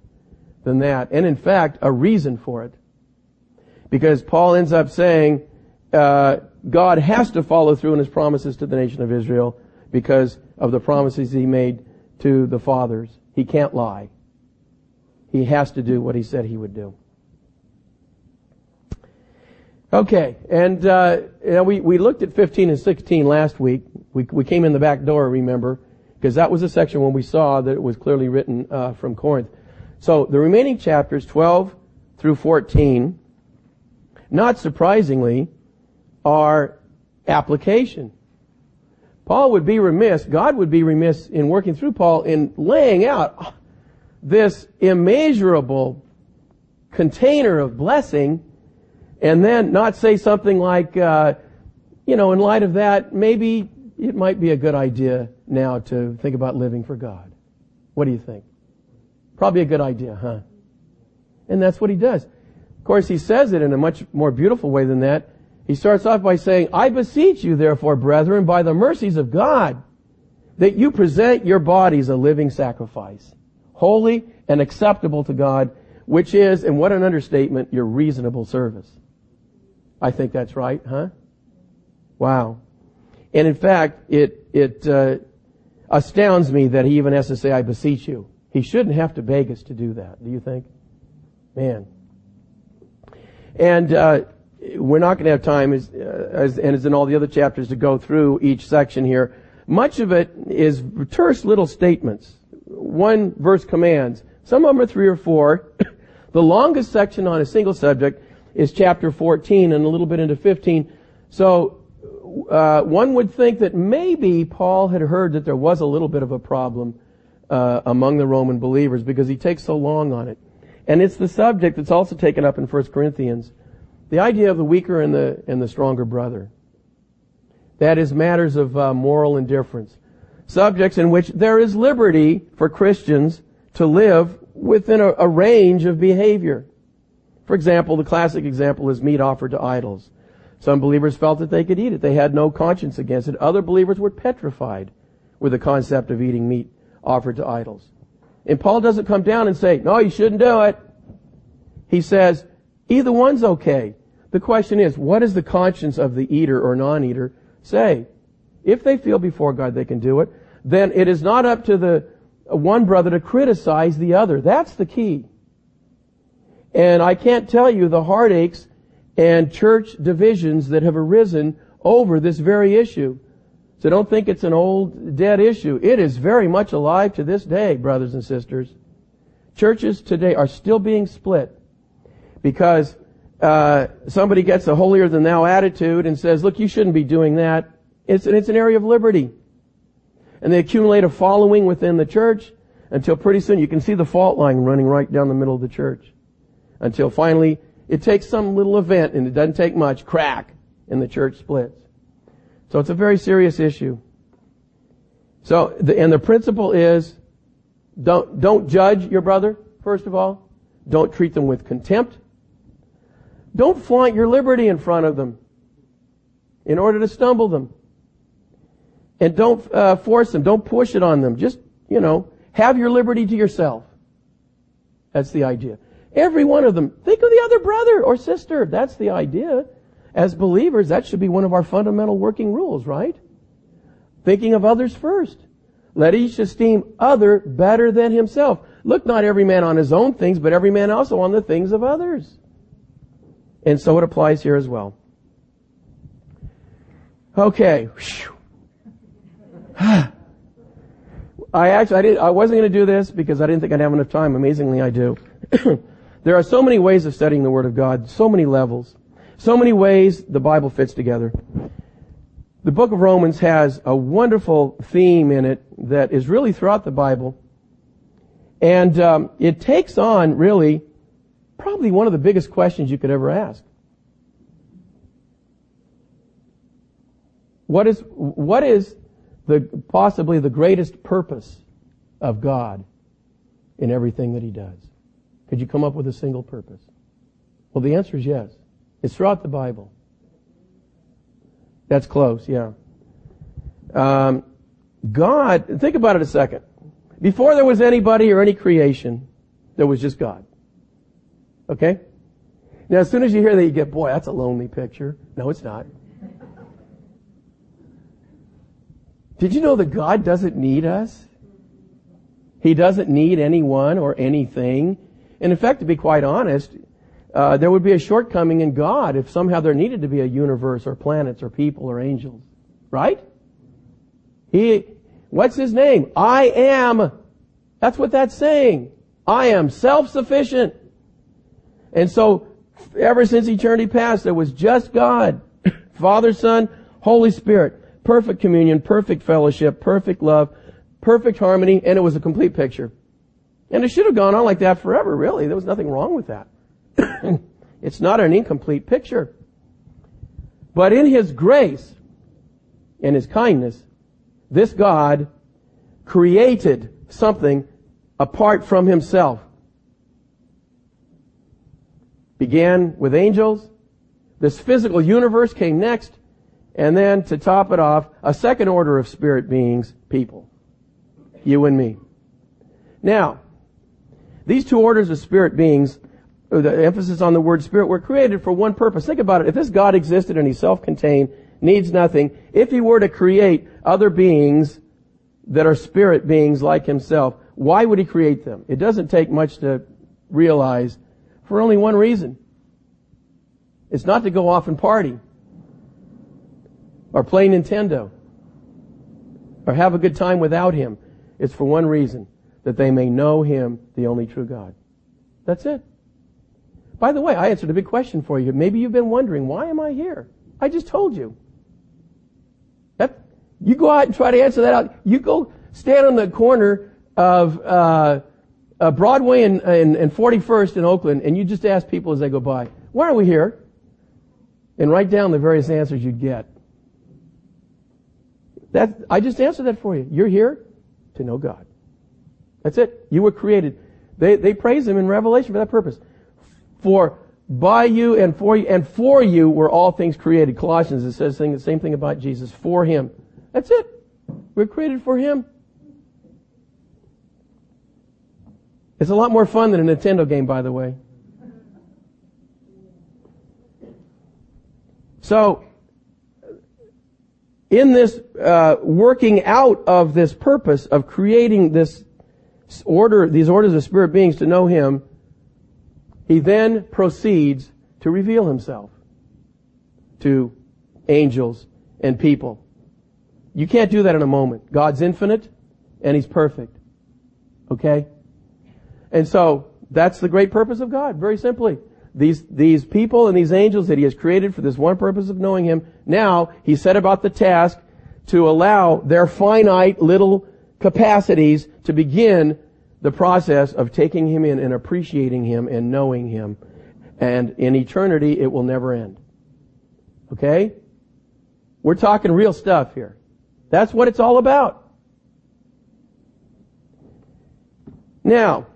than that. And in fact, a reason for it. Because Paul ends up saying, uh, God has to follow through on his promises to the nation of Israel because of the promises he made to the fathers. He can't lie. He has to do what he said he would do. Okay, and uh, you know, we, we looked at 15 and 16 last week. We, we came in the back door, remember, because that was a section when we saw that it was clearly written uh, from Corinth. So the remaining chapters, 12 through 14, not surprisingly, are application. Paul would be remiss, God would be remiss in working through Paul in laying out this immeasurable container of blessing and then not say something like, uh, you know, in light of that, maybe it might be a good idea now to think about living for God. What do you think? Probably a good idea, huh? And that's what he does. Of course, he says it in a much more beautiful way than that. He starts off by saying, I beseech you therefore, brethren, by the mercies of God, that you present your bodies a living sacrifice, holy and acceptable to God, which is, and what an understatement, your reasonable service. I think that's right, huh? Wow. And in fact, it, it, uh, astounds me that he even has to say, I beseech you. He shouldn't have to beg us to do that, do you think? Man. And, uh, we're not going to have time, as, uh, as, and as in all the other chapters, to go through each section here. Much of it is terse little statements. One verse commands. Some of them are three or four. the longest section on a single subject is chapter 14 and a little bit into 15. So, uh, one would think that maybe Paul had heard that there was a little bit of a problem uh, among the Roman believers because he takes so long on it. And it's the subject that's also taken up in 1 Corinthians. The idea of the weaker and the, and the stronger brother. That is matters of uh, moral indifference. Subjects in which there is liberty for Christians to live within a, a range of behavior. For example, the classic example is meat offered to idols. Some believers felt that they could eat it. They had no conscience against it. Other believers were petrified with the concept of eating meat offered to idols. And Paul doesn't come down and say, no, you shouldn't do it. He says, either one's okay. The question is, what does the conscience of the eater or non-eater say? If they feel before God they can do it, then it is not up to the one brother to criticize the other. That's the key. And I can't tell you the heartaches and church divisions that have arisen over this very issue. So don't think it's an old, dead issue. It is very much alive to this day, brothers and sisters. Churches today are still being split because uh, somebody gets a holier than thou attitude and says, "Look, you shouldn't be doing that." It's, it's an area of liberty, and they accumulate a following within the church until pretty soon you can see the fault line running right down the middle of the church. Until finally, it takes some little event, and it doesn't take much, crack, and the church splits. So it's a very serious issue. So, the, and the principle is, don't, don't judge your brother, first of all. Don't treat them with contempt. Don't flaunt your liberty in front of them in order to stumble them. And don't uh, force them. Don't push it on them. Just, you know, have your liberty to yourself. That's the idea. Every one of them. Think of the other brother or sister. That's the idea. As believers, that should be one of our fundamental working rules, right? Thinking of others first. Let each esteem other better than himself. Look not every man on his own things, but every man also on the things of others. And so it applies here as well. Okay. I actually, I, didn't, I wasn't going to do this because I didn't think I'd have enough time. Amazingly, I do. there are so many ways of studying the Word of God, so many levels, so many ways the Bible fits together. The book of Romans has a wonderful theme in it that is really throughout the Bible. And um, it takes on, really, probably one of the biggest questions you could ever ask. What is, what is the, possibly the greatest purpose of God in everything that He does? Could you come up with a single purpose? Well, the answer is yes. It's throughout the Bible. That's close, yeah. Um, God, think about it a second. Before there was anybody or any creation, there was just God. Okay? Now, as soon as you hear that, you get, boy, that's a lonely picture. No, it's not. Did you know that God doesn't need us? He doesn't need anyone or anything. And in fact, to be quite honest, uh, there would be a shortcoming in God if somehow there needed to be a universe or planets or people or angels. Right? He, what's his name? I am. That's what that's saying. I am self-sufficient. And so, ever since eternity past, there was just God. Father, Son, Holy Spirit perfect communion, perfect fellowship, perfect love, perfect harmony, and it was a complete picture. And it should have gone on like that forever, really. There was nothing wrong with that. it's not an incomplete picture. But in His grace and His kindness, this God created something apart from Himself. Began with angels. This physical universe came next And then to top it off, a second order of spirit beings, people. You and me. Now, these two orders of spirit beings, the emphasis on the word spirit, were created for one purpose. Think about it. If this God existed and He's self-contained, needs nothing, if He were to create other beings that are spirit beings like Himself, why would He create them? It doesn't take much to realize for only one reason. It's not to go off and party or play Nintendo or have a good time without Him. It's for one reason, that they may know Him, the only true God. That's it. By the way, I answered a big question for you. Maybe you've been wondering, why am I here? I just told you. That, you go out and try to answer that out. You go stand on the corner of uh, uh, Broadway and, and, and 41st in Oakland, and you just ask people as they go by, why are we here? And write down the various answers you'd get. That, I just answered that for you. You're here to know God. That's it. You were created. They, they praise Him in Revelation for that purpose. For by you and for you and for you were all things created. Colossians, it says the same thing about Jesus. For Him. That's it. We're created for Him. It's a lot more fun than a Nintendo game, by the way. So, in this uh, working out of this purpose of creating this order, these orders of spirit beings to know Him, He then proceeds to reveal Himself to angels and people. You can't do that in a moment. God's infinite and He's perfect. Okay? And so, that's the great purpose of God, very simply. These, these people and these angels that He has created for this one purpose of knowing Him, now He set about the task to allow their finite little capacities to begin the process of taking Him in and appreciating Him and knowing Him. And in eternity, it will never end. Okay? We're talking real stuff here. That's what it's all about. Now,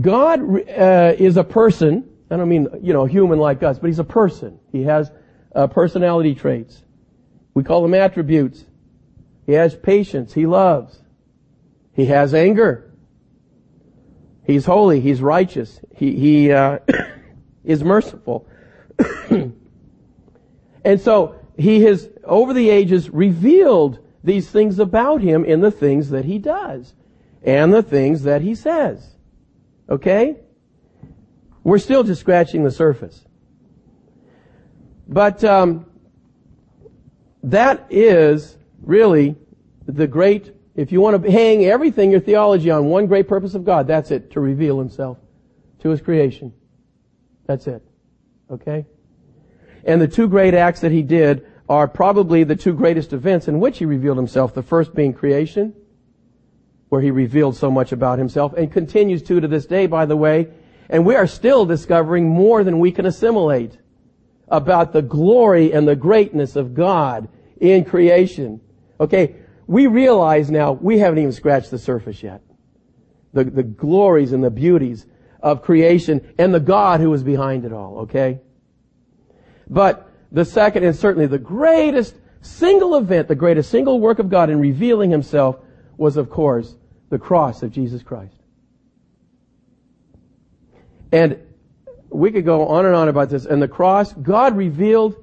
God uh, is a person. I don't mean, you know, human like us, but he's a person. He has uh, personality traits. We call them attributes. He has patience. He loves. He has anger. He's holy. He's righteous. He, he uh, is merciful. and so he has, over the ages, revealed these things about him in the things that he does and the things that he says. Okay? We're still just scratching the surface. But um, that is really the great, if you want to hang everything, your theology on one great purpose of God, that's it, to reveal himself to his creation. That's it. Okay? And the two great acts that he did are probably the two greatest events in which he revealed himself. The first being creation, where he revealed so much about himself and continues to to this day, by the way. And we are still discovering more than we can assimilate about the glory and the greatness of God in creation. Okay, we realize now we haven't even scratched the surface yet. The, the glories and the beauties of creation and the God who is behind it all, okay? But the second and certainly the greatest single event, the greatest single work of God in revealing himself was of course the cross of Jesus Christ. And we could go on and on about this. And the cross, God revealed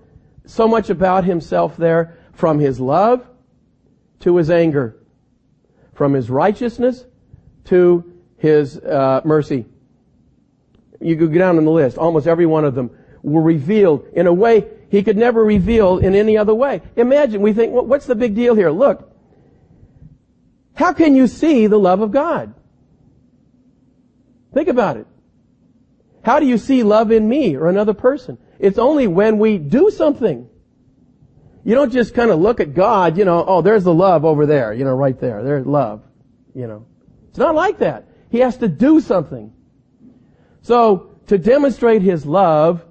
so much about himself there from his love to his anger, from his righteousness to his uh, mercy. You could go down in the list. Almost every one of them were revealed in a way he could never reveal in any other way. Imagine, we think, well, what's the big deal here? Look, how can you see the love of God? Think about it. How do you see love in me or another person? It's only when we do something. You don't just kind of look at God, you know, oh, there's the love over there, you know, right there. There's love, you know. It's not like that. He has to do something. So, to demonstrate His love,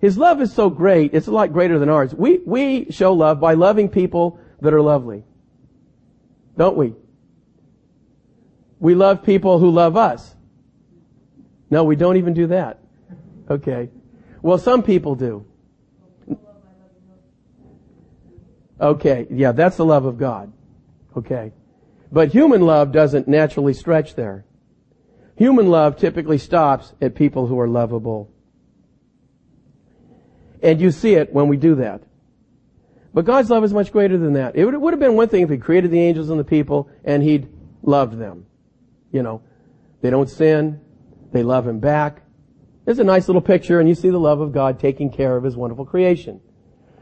His love is so great, it's a lot greater than ours. We, we show love by loving people that are lovely. Don't we? We love people who love us. No, we don't even do that. Okay. Well, some people do. Okay, yeah, that's the love of God. Okay. But human love doesn't naturally stretch there. Human love typically stops at people who are lovable. And you see it when we do that. But God's love is much greater than that. It would, have been one thing if He created the angels and the people and He'd loved them. You know, they don't sin. They love Him back. There's a nice little picture and you see the love of God taking care of His wonderful creation.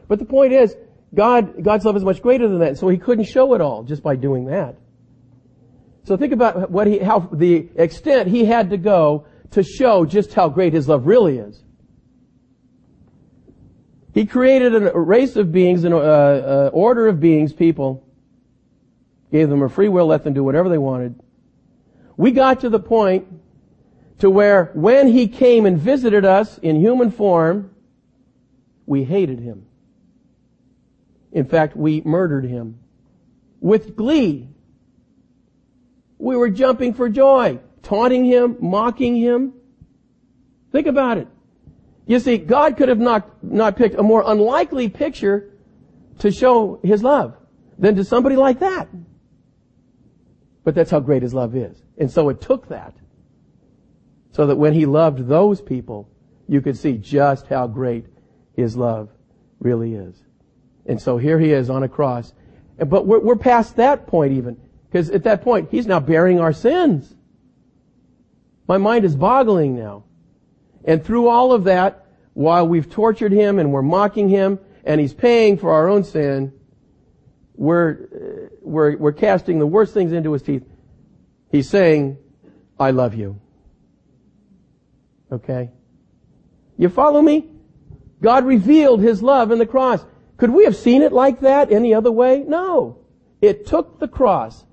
But the point is, God, God's love is much greater than that, so He couldn't show it all just by doing that. So think about what he, how, the extent he had to go to show just how great his love really is. He created a race of beings, an uh, uh, order of beings, people, gave them a free will, let them do whatever they wanted. We got to the point to where when he came and visited us in human form, we hated him. In fact, we murdered him with glee. We were jumping for joy, taunting him, mocking him. Think about it. You see, God could have not, not picked a more unlikely picture to show his love than to somebody like that. But that's how great his love is. And so it took that. So that when he loved those people, you could see just how great his love really is. And so here he is on a cross. But we're, we're past that point even. Because at that point, he's now bearing our sins. My mind is boggling now. And through all of that, while we've tortured him and we're mocking him and he's paying for our own sin, we're, we're, we're casting the worst things into his teeth. He's saying, I love you. Okay? You follow me? God revealed his love in the cross. Could we have seen it like that any other way? No. It took the cross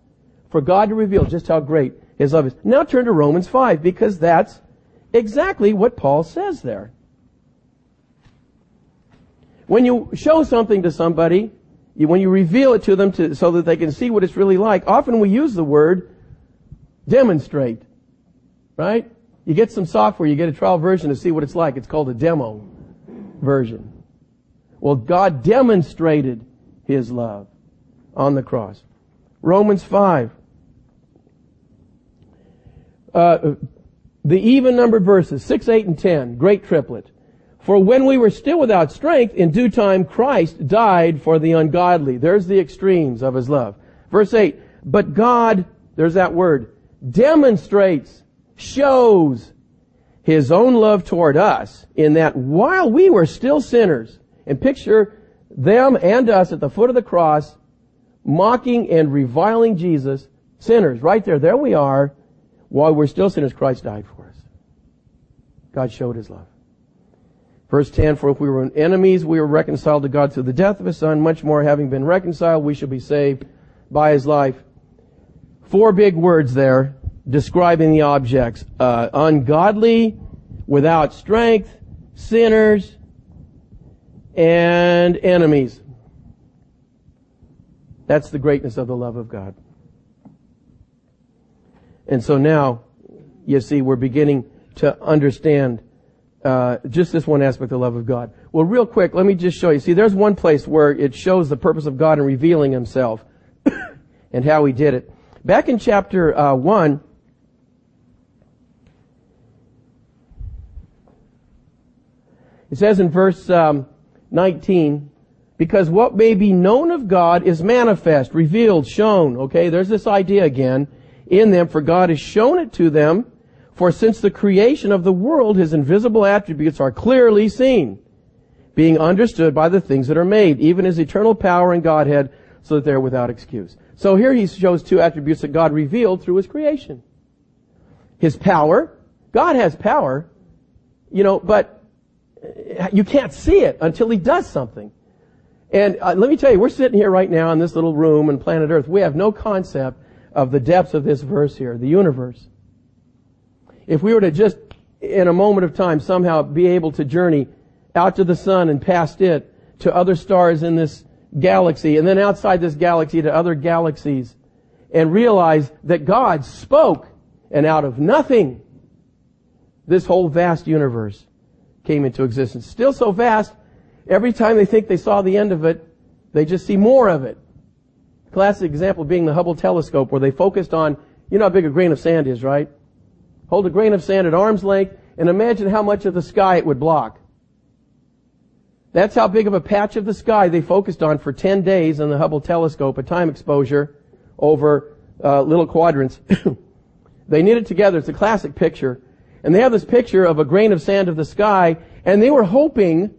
for God to reveal just how great His love is. Now turn to Romans 5 because that's exactly what Paul says there. When you show something to somebody, when you reveal it to them to, so that they can see what it's really like, often we use the word demonstrate. Right? You get some software, you get a trial version to see what it's like. It's called a demo version. Well, God demonstrated His love on the cross. Romans 5. Uh, the even numbered verses, 6, 8, and 10, great triplet. For when we were still without strength, in due time Christ died for the ungodly. There's the extremes of his love. Verse 8, but God, there's that word, demonstrates, shows his own love toward us in that while we were still sinners, and picture them and us at the foot of the cross, mocking and reviling Jesus, sinners, right there, there we are, while we're still sinners, Christ died for us. God showed His love. Verse 10, for if we were enemies, we were reconciled to God through the death of His Son. Much more, having been reconciled, we shall be saved by His life. Four big words there describing the objects. Uh, ungodly, without strength, sinners, and enemies. That's the greatness of the love of God. And so now, you see, we're beginning to understand uh, just this one aspect of the love of God. Well, real quick, let me just show you. See, there's one place where it shows the purpose of God in revealing Himself and how He did it. Back in chapter uh, one, it says in verse um, 19, because what may be known of God is manifest, revealed, shown. Okay, there's this idea again in them, for God has shown it to them. For since the creation of the world, his invisible attributes are clearly seen, being understood by the things that are made, even his eternal power and Godhead, so that they're without excuse. So here he shows two attributes that God revealed through his creation. His power. God has power, you know, but you can't see it until he does something. And uh, let me tell you, we're sitting here right now in this little room on planet Earth. We have no concept of the depths of this verse here, the universe. If we were to just, in a moment of time, somehow be able to journey out to the sun and past it to other stars in this galaxy, and then outside this galaxy to other galaxies, and realize that God spoke, and out of nothing, this whole vast universe came into existence. Still so vast Every time they think they saw the end of it, They just see more of it. Classic example being the Hubble telescope where they focused on, you know how big a grain of sand is, right? Hold a grain of sand at arm's length and imagine how much of the sky it would block. That's how big of a patch of the sky they focused on for 10 days on the Hubble telescope, a time exposure over uh, little quadrants. they knit it together. It's a classic picture. And they have this picture of a grain of sand of the sky, and they were hoping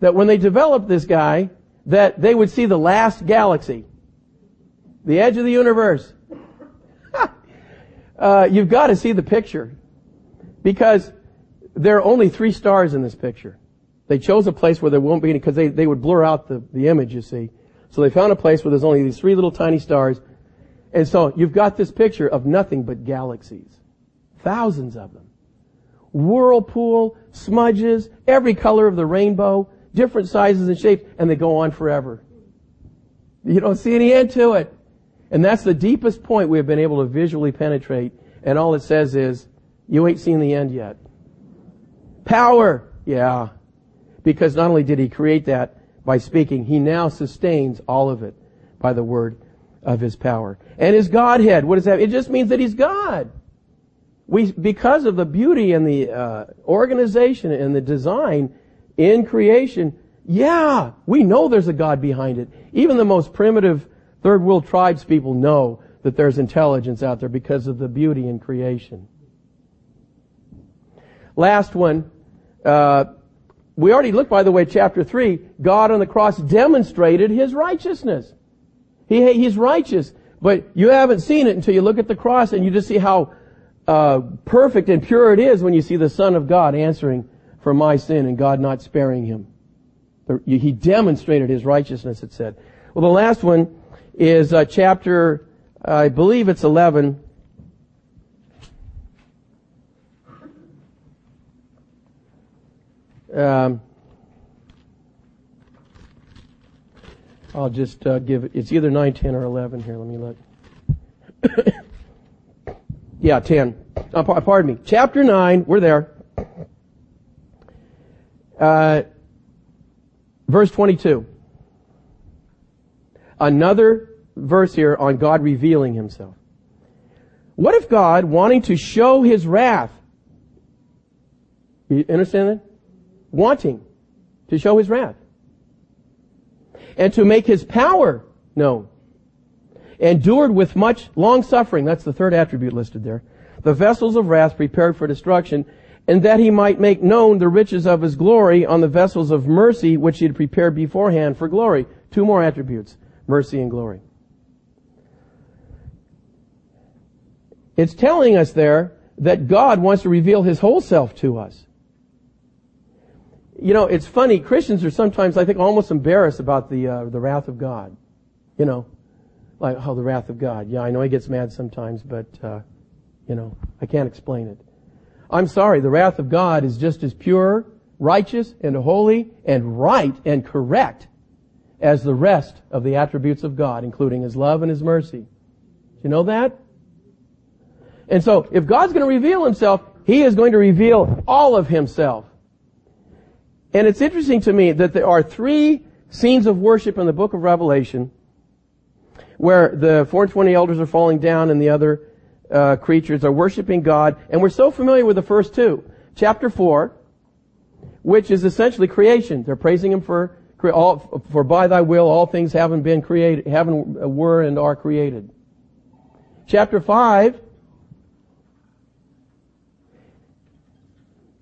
that when they developed this guy, that they would see the last galaxy. The edge of the universe. uh, you've got to see the picture. Because there are only three stars in this picture. They chose a place where there won't be any, because they, they would blur out the, the image, you see. So they found a place where there's only these three little tiny stars. And so you've got this picture of nothing but galaxies. Thousands of them. Whirlpool, smudges, every color of the rainbow, different sizes and shapes, and they go on forever. You don't see any end to it. And that's the deepest point we have been able to visually penetrate. And all it says is, you ain't seen the end yet. Power. Yeah. Because not only did he create that by speaking, he now sustains all of it by the word of his power. And his Godhead, what does that? It just means that he's God. We, because of the beauty and the uh, organization and the design in creation, yeah, we know there's a God behind it. Even the most primitive third world tribes people know that there's intelligence out there because of the beauty in creation. Last one, uh, we already looked, by the way, chapter 3. God on the cross demonstrated His righteousness. He, he's righteous. But you haven't seen it until you look at the cross and you just see how uh, perfect and pure it is when you see the Son of God answering for my sin and God not sparing him. He demonstrated his righteousness, it said. Well, the last one is uh, chapter, I believe it's 11. Um, I'll just uh, give it, it's either 9, 10, or 11 here. Let me look. yeah, 10. Uh, pardon me. Chapter 9, we're there. Uh, verse 22. Another verse here on God revealing himself. What if God, wanting to show his wrath, you understand that? Wanting to show his wrath. And to make his power known. Endured with much long suffering. That's the third attribute listed there. The vessels of wrath prepared for destruction and that he might make known the riches of his glory on the vessels of mercy which he had prepared beforehand for glory. Two more attributes, mercy and glory. It's telling us there that God wants to reveal his whole self to us. You know, it's funny, Christians are sometimes, I think, almost embarrassed about the, uh, the wrath of God. You know, like, oh, the wrath of God. Yeah, I know he gets mad sometimes, but, uh, you know, I can't explain it. I'm sorry, the wrath of God is just as pure, righteous, and holy, and right, and correct as the rest of the attributes of God, including His love and His mercy. Do you know that? And so, if God's going to reveal Himself, He is going to reveal all of Himself. And it's interesting to me that there are three scenes of worship in the book of Revelation where the 420 elders are falling down and the other uh, creatures are worshiping God, and we're so familiar with the first two. Chapter 4, which is essentially creation. They're praising Him for, all, for by Thy will all things haven't been created, haven't, uh, were and are created. Chapter 5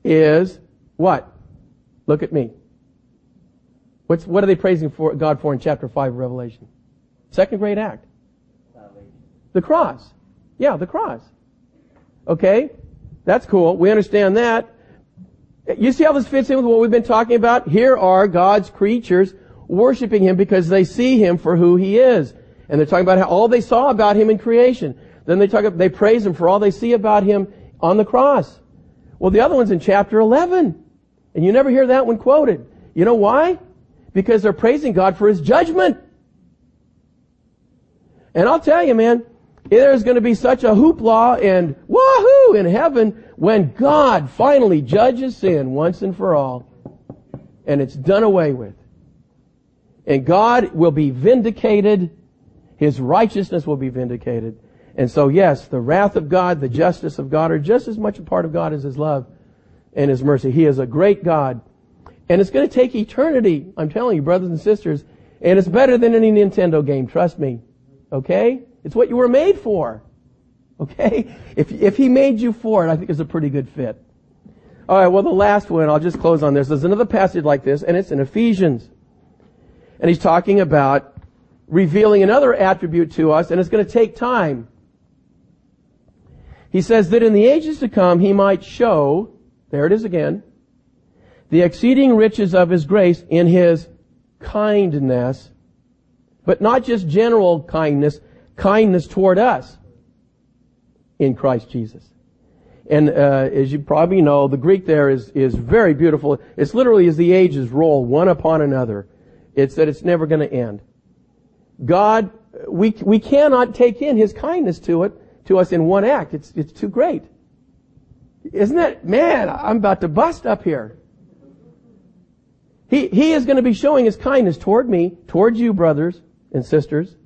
is what? Look at me. What's, what are they praising for, God for in chapter 5 of Revelation? Second great act. The cross. Yeah, the cross. Okay? That's cool. We understand that. You see how this fits in with what we've been talking about? Here are God's creatures worshiping Him because they see Him for who He is. And they're talking about how all they saw about Him in creation. Then they talk, they praise Him for all they see about Him on the cross. Well, the other one's in chapter 11. And you never hear that one quoted. You know why? Because they're praising God for His judgment. And I'll tell you, man, there's going to be such a hoopla and wahoo in heaven when God finally judges sin once and for all. And it's done away with. And God will be vindicated. His righteousness will be vindicated. And so yes, the wrath of God, the justice of God are just as much a part of God as His love and His mercy. He is a great God. And it's going to take eternity, I'm telling you, brothers and sisters. And it's better than any Nintendo game, trust me. Okay? It's what you were made for. Okay? If, if He made you for it, I think it's a pretty good fit. Alright, well the last one, I'll just close on this. There's another passage like this, and it's in Ephesians. And he's talking about revealing another attribute to us, and it's going to take time. He says that in the ages to come he might show, there it is again, the exceeding riches of his grace in his kindness, but not just general kindness, kindness toward us in Christ Jesus. And uh, as you probably know, the Greek there is is very beautiful. It's literally as the ages roll one upon another. It's that it's never going to end. God, we we cannot take in His kindness to it to us in one act. It's, it's too great. Isn't that, man, I'm about to bust up here. He, he is going to be showing his kindness toward me, towards you, brothers and sisters,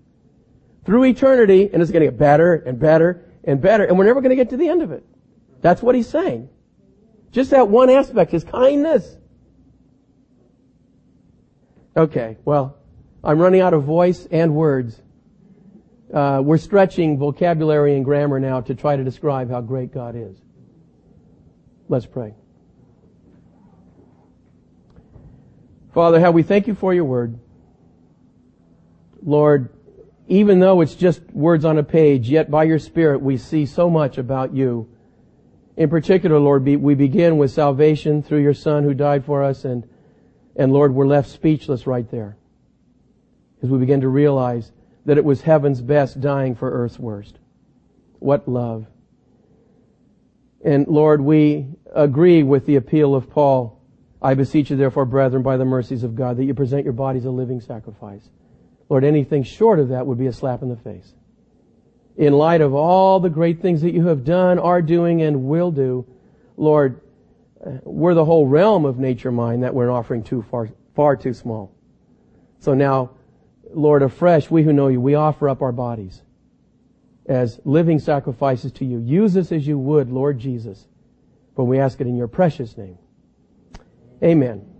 through eternity, and it's going to get better and better and better, and we're never going to get to the end of it. That's what he's saying. Just that one aspect, his kindness. Okay, well, I'm running out of voice and words. Uh, we're stretching vocabulary and grammar now to try to describe how great God is. Let's pray. Father, how we thank you for your word. Lord, even though it's just words on a page, yet by your Spirit we see so much about you. In particular, Lord, we begin with salvation through your Son who died for us and, and Lord, we're left speechless right there. As we begin to realize that it was heaven's best dying for earth's worst. What love. And Lord, we agree with the appeal of Paul. I beseech you therefore, brethren, by the mercies of God, that you present your bodies a living sacrifice. Lord, anything short of that would be a slap in the face. In light of all the great things that you have done, are doing, and will do, Lord, uh, we're the whole realm of nature mind that we're offering too far, far too small. So now, Lord, afresh, we who know you, we offer up our bodies as living sacrifices to you. Use us as you would, Lord Jesus. For we ask it in your precious name. Amen.